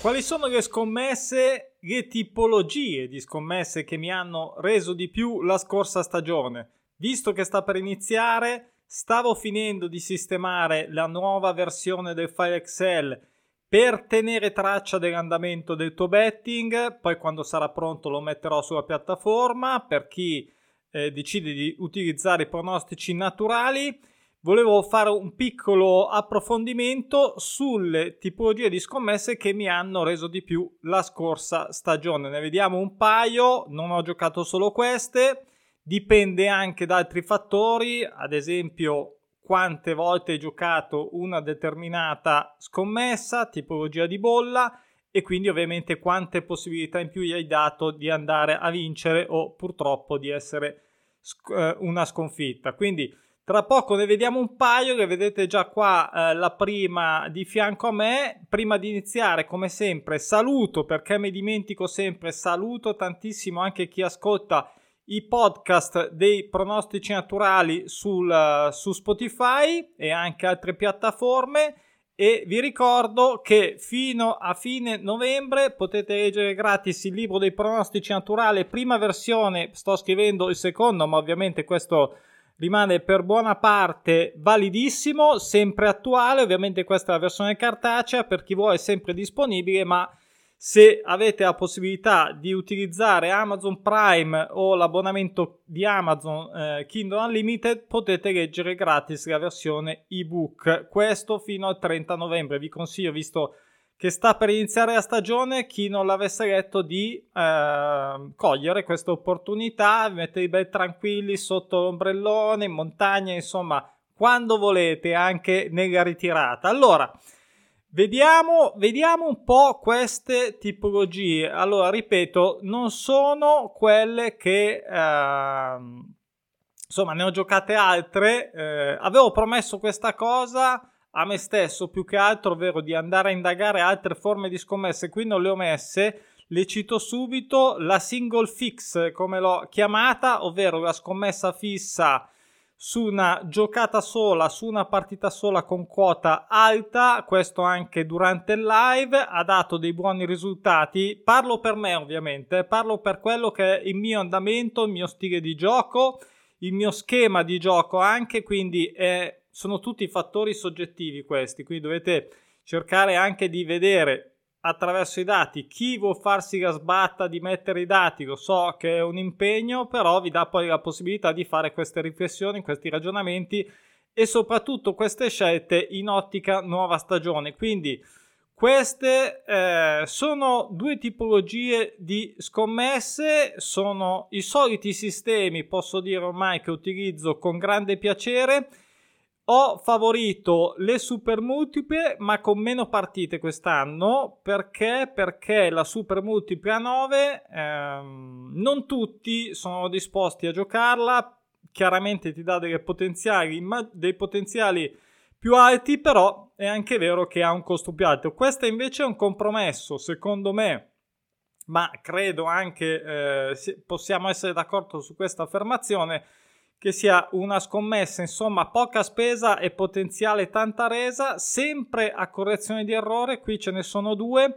Quali sono le scommesse, le tipologie di scommesse che mi hanno reso di più la scorsa stagione? Visto che sta per iniziare, stavo finendo di sistemare la nuova versione del file Excel per tenere traccia dell'andamento del tuo betting, poi quando sarà pronto lo metterò sulla piattaforma per chi eh, decide di utilizzare i pronostici naturali volevo fare un piccolo approfondimento sulle tipologie di scommesse che mi hanno reso di più la scorsa stagione. Ne vediamo un paio, non ho giocato solo queste, dipende anche da altri fattori, ad esempio quante volte hai giocato una determinata scommessa, tipologia di bolla e quindi ovviamente quante possibilità in più gli hai dato di andare a vincere o purtroppo di essere eh, una sconfitta. Quindi tra poco ne vediamo un paio che vedete già qua eh, la prima di fianco a me. Prima di iniziare, come sempre, saluto perché mi dimentico sempre, saluto tantissimo anche chi ascolta i podcast dei pronostici naturali sul, uh, su Spotify e anche altre piattaforme e vi ricordo che fino a fine novembre potete leggere gratis il libro dei pronostici naturali, prima versione, sto scrivendo il secondo, ma ovviamente questo rimane per buona parte validissimo, sempre attuale, ovviamente questa è la versione cartacea, per chi vuole è sempre disponibile, ma se avete la possibilità di utilizzare Amazon Prime o l'abbonamento di Amazon eh, Kindle Unlimited potete leggere gratis la versione ebook. Questo fino al 30 novembre. Vi consiglio visto che sta per iniziare la stagione, chi non l'avesse letto, di eh, cogliere questa opportunità, mettervi ben tranquilli sotto l'ombrellone, in montagna, insomma, quando volete, anche nella ritirata. Allora, vediamo, vediamo un po' queste tipologie. Allora, ripeto, non sono quelle che... Eh, insomma, ne ho giocate altre. Eh, avevo promesso questa cosa a me stesso più che altro, ovvero di andare a indagare altre forme di scommesse. Qui non le ho messe, le cito subito. La single fix, come l'ho chiamata, ovvero la scommessa fissa su una giocata sola, su una partita sola con quota alta, questo anche durante il live, ha dato dei buoni risultati. Parlo per me ovviamente, parlo per quello che è il mio andamento, il mio stile di gioco, il mio schema di gioco anche, quindi è sono tutti fattori soggettivi questi, quindi dovete cercare anche di vedere attraverso i dati chi vuol farsi la sbatta di mettere i dati, lo so che è un impegno, però vi dà poi la possibilità di fare queste riflessioni, questi ragionamenti e soprattutto queste scelte in ottica nuova stagione. Quindi queste eh, sono due tipologie di scommesse, sono i soliti sistemi, posso dire ormai che utilizzo con grande piacere ho favorito le super multiple, ma con meno partite quest'anno. Perché? Perché la super multiple a 9 ehm, non tutti sono disposti a giocarla. Chiaramente ti dà potenziali, dei potenziali più alti, però è anche vero che ha un costo più alto. Questo invece è un compromesso, secondo me, ma credo anche eh, possiamo essere d'accordo su questa affermazione che sia una scommessa, insomma, poca spesa e potenziale tanta resa, sempre a correzione di errore, qui ce ne sono due,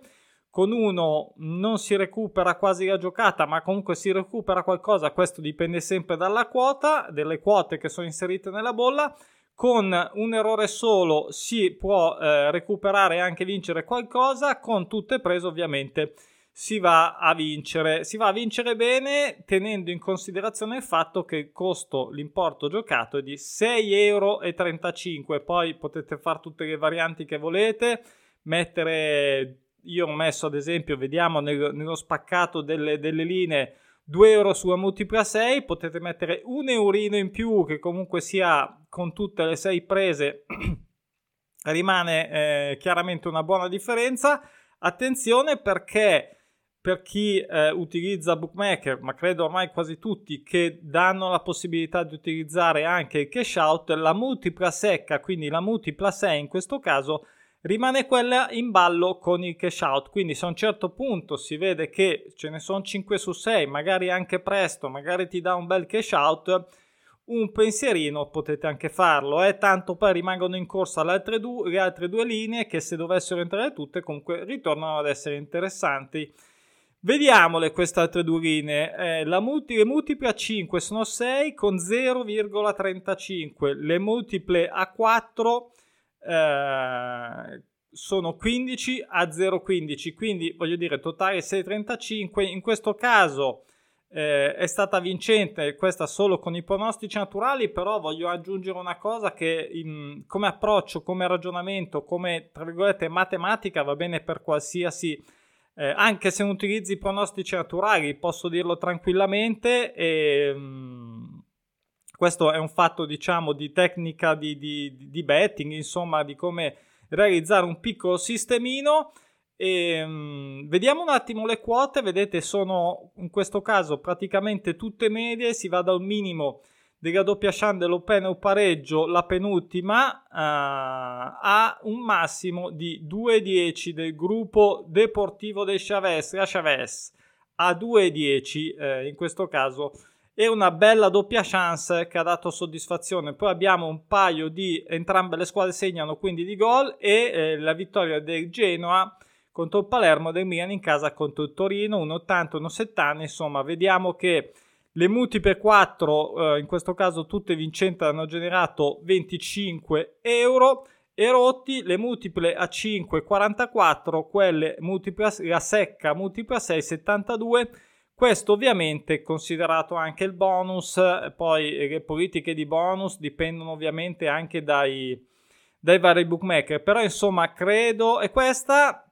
con uno non si recupera quasi la giocata, ma comunque si recupera qualcosa, questo dipende sempre dalla quota, delle quote che sono inserite nella bolla, con un errore solo si può eh, recuperare e anche vincere qualcosa, con tutte prese ovviamente si va a vincere. Si va a vincere bene tenendo in considerazione il fatto che il costo, l'importo giocato è di 6,35 euro. Poi potete fare tutte le varianti che volete, mettere, io ho messo ad esempio, vediamo nel, nello spaccato delle, delle linee 2 euro sulla multipla 6, potete mettere un eurino in più che comunque sia con tutte le 6 prese rimane eh, chiaramente una buona differenza. Attenzione perché per chi eh, utilizza bookmaker, ma credo ormai quasi tutti, che danno la possibilità di utilizzare anche il cash out, la multipla secca, quindi la multipla 6 in questo caso, rimane quella in ballo con il cash out. Quindi se a un certo punto si vede che ce ne sono 5 su 6, magari anche presto, magari ti dà un bel cash out, un pensierino potete anche farlo, eh? tanto poi rimangono in corsa le altre, du- le altre due linee che se dovessero entrare tutte comunque ritornano ad essere interessanti. Vediamole queste altre due linee. Eh, multi- le multiple a 5 sono 6 con 0,35. Le multiple a 4 eh, sono 15 a 0,15. Quindi voglio dire totale 6,35. In questo caso eh, è stata vincente, questa solo con i pronostici naturali, però voglio aggiungere una cosa che in, come approccio, come ragionamento, come tra virgolette matematica va bene per qualsiasi eh, anche se non utilizzi pronostici naturali, posso dirlo tranquillamente. E, mh, mm, questo è un fatto, diciamo, di tecnica di, di, di, betting, insomma, di come realizzare un piccolo sistemino. E, mh, mm, vediamo un attimo le quote, vedete, sono in questo caso praticamente tutte medie, si va da un minimo della doppia chance dell'open o pareggio, la penultima, uh, ha un massimo di 2-10 del gruppo Deportivo del Chavez, la Chavez, a 2-10 eh, in questo caso. È una bella doppia chance che ha dato soddisfazione. Poi abbiamo un paio di entrambe le squadre segnano quindi di gol e eh, la vittoria del Genoa contro il Palermo del Milan in casa contro il Torino, 1,80, 1,70. Insomma, vediamo che le muti per 4, eh, in questo caso tutte vincenti, hanno generato 25 euro. E rotti le multiple a 5 44 quelle multiple a, secca multiple a 6 72 questo ovviamente considerato anche il bonus poi le politiche di bonus dipendono ovviamente anche dai, dai vari bookmaker. Però insomma credo e questa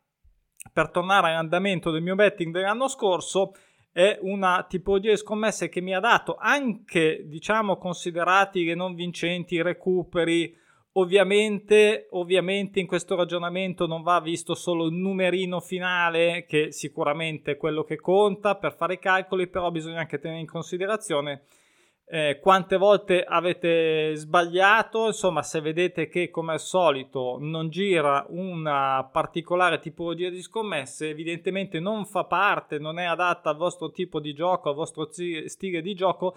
per tornare all'andamento del mio betting dell'anno scorso è una tipologia di scommesse che mi ha dato anche, diciamo, considerati le non vincenti, i recuperi. Ovviamente, ovviamente in questo ragionamento non va visto solo il numerino finale, che sicuramente è quello che conta per fare i calcoli, però bisogna anche tenere in considerazione eh, quante volte avete sbagliato, insomma se vedete che come al solito non gira una particolare tipologia di scommesse, evidentemente non fa parte, non è adatta al vostro tipo di gioco, al vostro stile di gioco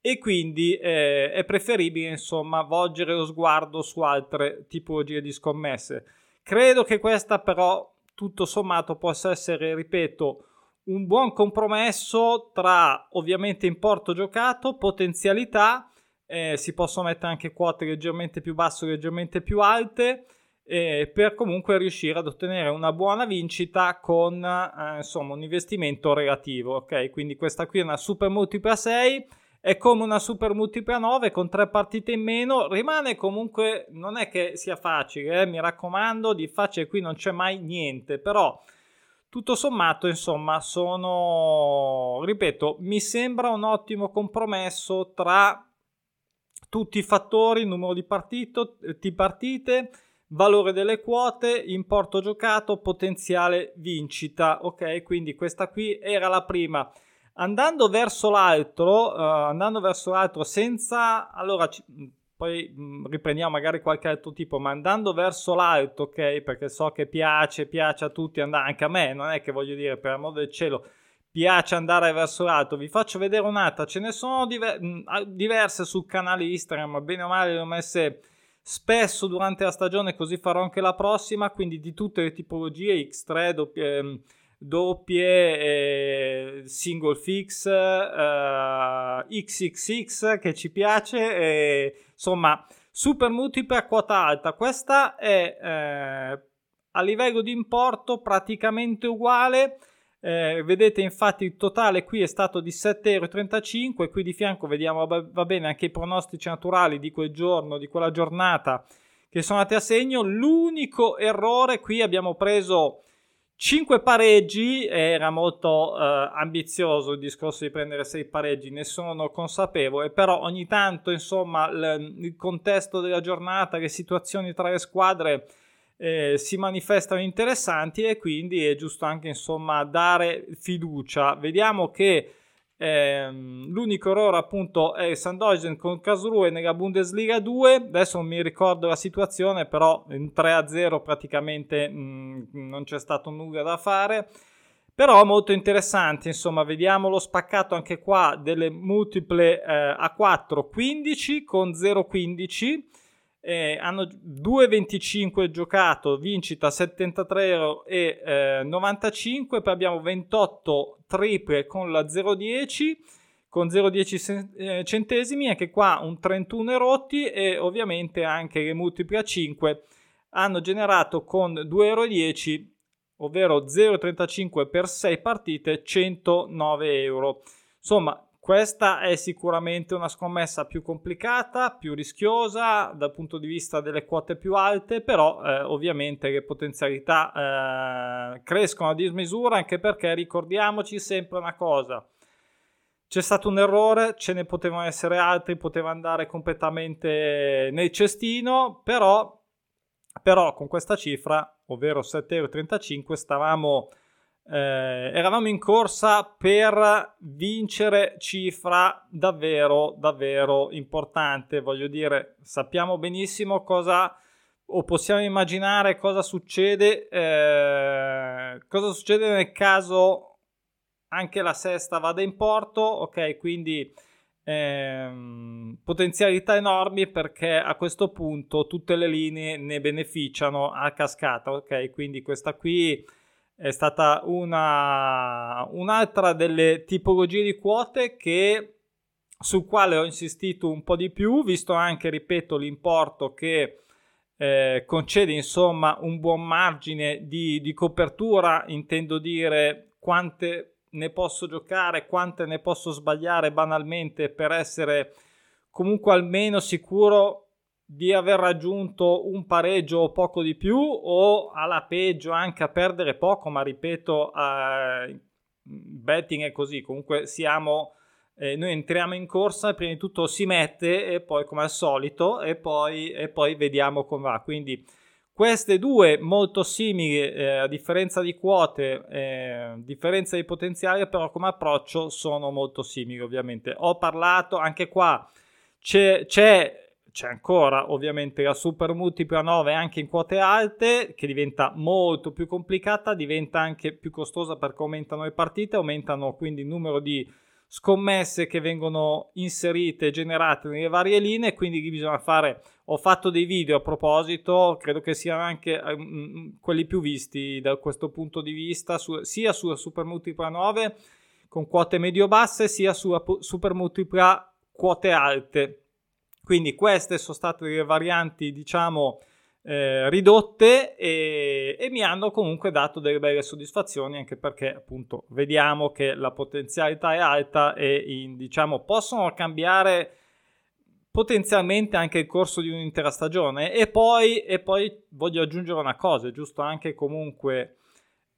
e quindi eh, è preferibile insomma volgere lo sguardo su altre tipologie di scommesse. Credo che questa però tutto sommato possa essere, ripeto, un buon compromesso tra ovviamente importo giocato, potenzialità, eh, si possono mettere anche quote leggermente più basse leggermente più alte eh, per comunque riuscire ad ottenere una buona vincita con eh, insomma un investimento relativo. Ok, quindi questa qui è una super multipla 6 è come una super multipla 9 con tre partite in meno, rimane comunque, non è che sia facile, eh, mi raccomando, di facile qui non c'è mai niente, però tutto sommato, insomma, sono, ripeto, mi sembra un ottimo compromesso tra tutti i fattori, numero di, partito, di partite, valore delle quote, importo giocato, potenziale vincita. Ok, quindi questa qui era la prima. Andando verso l'altro, uh, andando verso l'altro senza allora poi mh, mm, riprendiamo magari qualche altro tipo, ma andando verso l'alto, ok? Perché so che piace, piace a tutti andare, anche a me, non è che voglio dire per amore del cielo, piace andare verso l'alto. Vi faccio vedere un'altra, ce ne sono diver- mh, mm, diverse sul canale Instagram, bene o male le ho messe spesso durante la stagione, così farò anche la prossima, quindi di tutte le tipologie X3, doppie, ehm, doppie eh, single fix, eh, XXX che ci piace. Eh, Insomma, super multiple a quota alta. Questa è eh, a livello di importo praticamente uguale. Eh, vedete infatti il totale qui è stato di 7,35 euro qui di fianco vediamo va bene anche i pronostici naturali di quel giorno, di quella giornata che sono andati a segno. L'unico errore qui abbiamo preso 5 pareggi, era molto eh, ambizioso il discorso di prendere 6 pareggi, ne sono consapevole, però ogni tanto insomma l- il contesto della giornata, le situazioni tra le squadre eh, si manifestano interessanti e quindi è giusto anche insomma dare fiducia. Vediamo che Ehm, l'unico errore appunto è Sandogen con Karlsruhe nella Bundesliga 2 adesso non mi ricordo la situazione però in 3 a 0 praticamente mh, mm, non c'è stato nulla da fare però molto interessante, insomma, vediamo lo spaccato anche qua delle multiple eh, a 4, 15 con 0,15. Eh, hanno 2,25 giocato, vincita 73 euro e eh, 95, poi abbiamo 28 triple con la 0,10 con 0,10 eh, centesimi, anche qua un 31 rotti e ovviamente anche le multiple a 5 hanno generato con 2,10 euro ovvero 0,35 per 6 partite, 109 euro. Insomma, questa è sicuramente una scommessa più complicata, più rischiosa dal punto di vista delle quote più alte, però eh, ovviamente le potenzialità eh, crescono a dismisura anche perché ricordiamoci sempre una cosa. C'è stato un errore, ce ne potevano essere altri, poteva andare completamente nel cestino, però però con questa cifra, ovvero 7,35 euro, stavamo, eh, eravamo in corsa per vincere cifra davvero, davvero importante. Voglio dire, sappiamo benissimo cosa o possiamo immaginare cosa succede, eh, cosa succede nel caso anche la sesta vada in porto, ok? Quindi ehm, potenzialità enormi perché a questo punto tutte le linee ne beneficiano a cascata, ok? Quindi questa qui è stata una, un'altra delle tipologie di quote che sul quale ho insistito un po' di più, visto anche, ripeto, l'importo che eh, concede insomma un buon margine di, di copertura, intendo dire quante ne posso giocare, quante ne posso sbagliare banalmente per essere comunque almeno sicuro di aver raggiunto un pareggio o poco di più o alla peggio anche a perdere poco, ma ripeto, eh, betting è così, comunque siamo eh, noi entriamo in corsa, prima di tutto si mette e poi come al solito e poi, e poi vediamo come va. Quindi queste due molto simili, eh, a differenza di quote, eh, differenza di potenziale, però come approccio sono molto simili ovviamente. Ho parlato anche qua, c'è, c'è, c'è ancora ovviamente la super multipla 9 anche in quote alte, che diventa molto più complicata, diventa anche più costosa perché aumentano le partite, aumentano quindi il numero di scommesse che vengono inserite, generate nelle varie linee, quindi bisogna fare, ho fatto dei video a proposito, credo che siano anche um, quelli più visti da questo punto di vista, su, sia sulla Super Multipla 9 con quote medio-basse, sia sulla Super Multipla quote alte. Quindi queste sono state le varianti, diciamo, eh, ridotte e, e, mi hanno comunque dato delle belle soddisfazioni anche perché appunto vediamo che la potenzialità è alta e in, diciamo possono cambiare potenzialmente anche il corso di un'intera stagione. E poi, e poi voglio aggiungere una cosa giusto anche comunque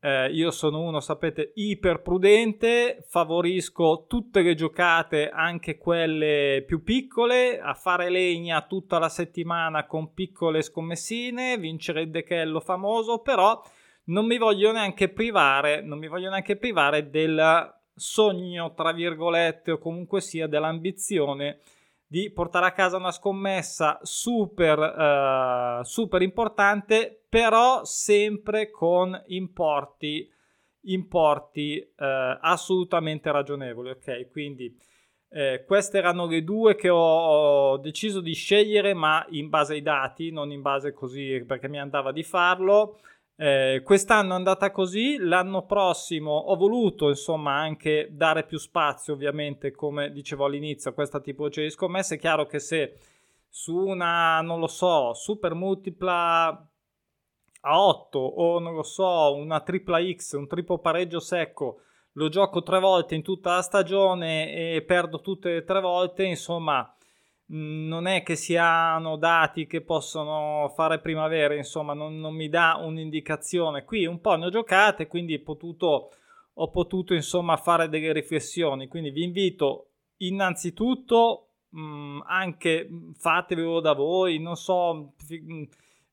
eh, io sono uno, sapete, iper prudente, favorisco tutte le giocate, anche quelle più piccole, a fare legna tutta la settimana con piccole scommessine, vincere il dechello famoso, però non mi voglio neanche privare, non mi voglio neanche privare del sogno, tra virgolette, o comunque sia dell'ambizione di portare a casa una scommessa super, uh, super importante, però sempre con importi, importi uh, assolutamente ragionevoli. Ok, quindi eh, queste erano le due che ho, ho, deciso di scegliere, ma in base ai dati, non in base così perché mi andava di farlo. Eh, quest'anno è andata così, l'anno prossimo ho voluto insomma anche dare più spazio ovviamente come dicevo all'inizio a questa tipologia di scommesse, è chiaro che se su una non lo so super multipla a 8 o non lo so una tripla X, un triplo pareggio secco lo gioco tre volte in tutta la stagione e perdo tutte le tre volte insomma non è che siano dati che possono fare primavera, insomma, non, non, mi dà un'indicazione. Qui un po' ne ho giocate, quindi potuto, ho potuto insomma fare delle riflessioni. Quindi vi invito innanzitutto mh, anche fatevelo da voi, non so,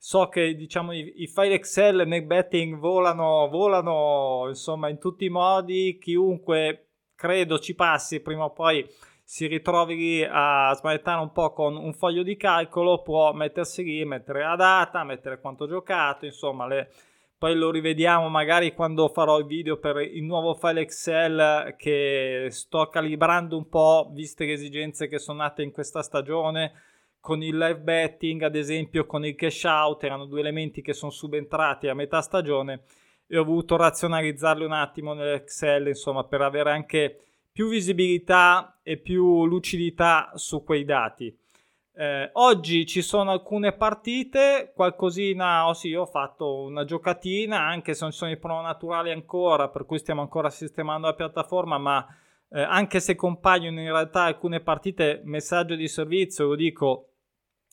so che diciamo i, i, file Excel nel betting volano, volano insomma in tutti i modi, chiunque credo ci passi prima o poi si ritrovi lì a smanettare un po' con un foglio di calcolo, può mettersi lì, mettere la data, mettere quanto giocato, insomma le poi lo rivediamo magari quando farò il video per il nuovo file Excel che sto calibrando un po', viste le esigenze che sono nate in questa stagione. Con il live betting, ad esempio, con il cash out, erano due elementi che sono subentrati a metà stagione e ho voluto razionalizzarli un attimo nell'Excel, insomma, per avere anche più visibilità e più lucidità su quei dati. Eh, oggi ci sono alcune partite, qualcosina, oh sì, ho fatto una giocatina, anche se non ci sono i pro naturali ancora, per cui stiamo ancora sistemando la piattaforma, ma eh, anche se compaiono in realtà alcune partite, messaggio di servizio, lo dico,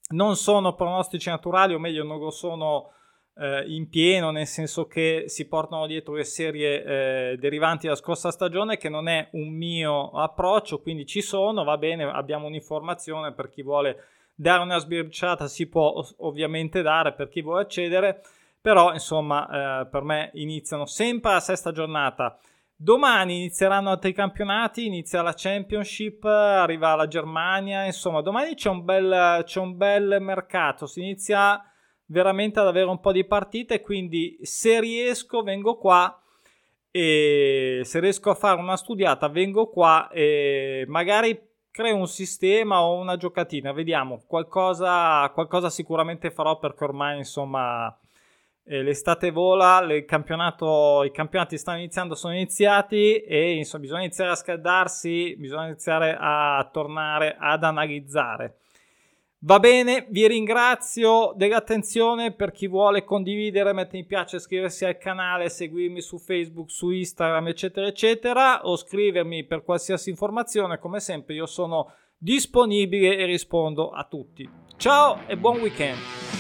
non sono pronostici naturali, o meglio, non lo sono eh, in pieno, nel senso che si portano dietro le serie eh, derivanti dalla scorsa stagione, che non è un mio approccio, quindi ci sono, va bene, abbiamo un'informazione per chi vuole dare una sbirciata, si può ovviamente dare per chi vuole accedere, però insomma eh, per me iniziano sempre la sesta giornata. Domani inizieranno altri campionati, inizia la Championship, arriva la Germania, insomma domani c'è un bel, c'è un bel mercato, si inizia veramente ad avere un po' di partite, quindi se riesco vengo qua e se riesco a fare una studiata vengo qua e magari creo un sistema o una giocatina, vediamo, qualcosa, qualcosa sicuramente farò perché ormai insomma eh, l'estate vola, campionato, i campionati stanno iniziando, sono iniziati e insomma bisogna iniziare a scaldarsi, bisogna iniziare a tornare ad analizzare. Va bene, vi ringrazio dell'attenzione. Per chi vuole condividere, mettere mi piace, iscriversi al canale, seguirmi su Facebook, su Instagram, eccetera, eccetera, o scrivermi per qualsiasi informazione. Come sempre, io sono disponibile e rispondo a tutti. Ciao e buon weekend!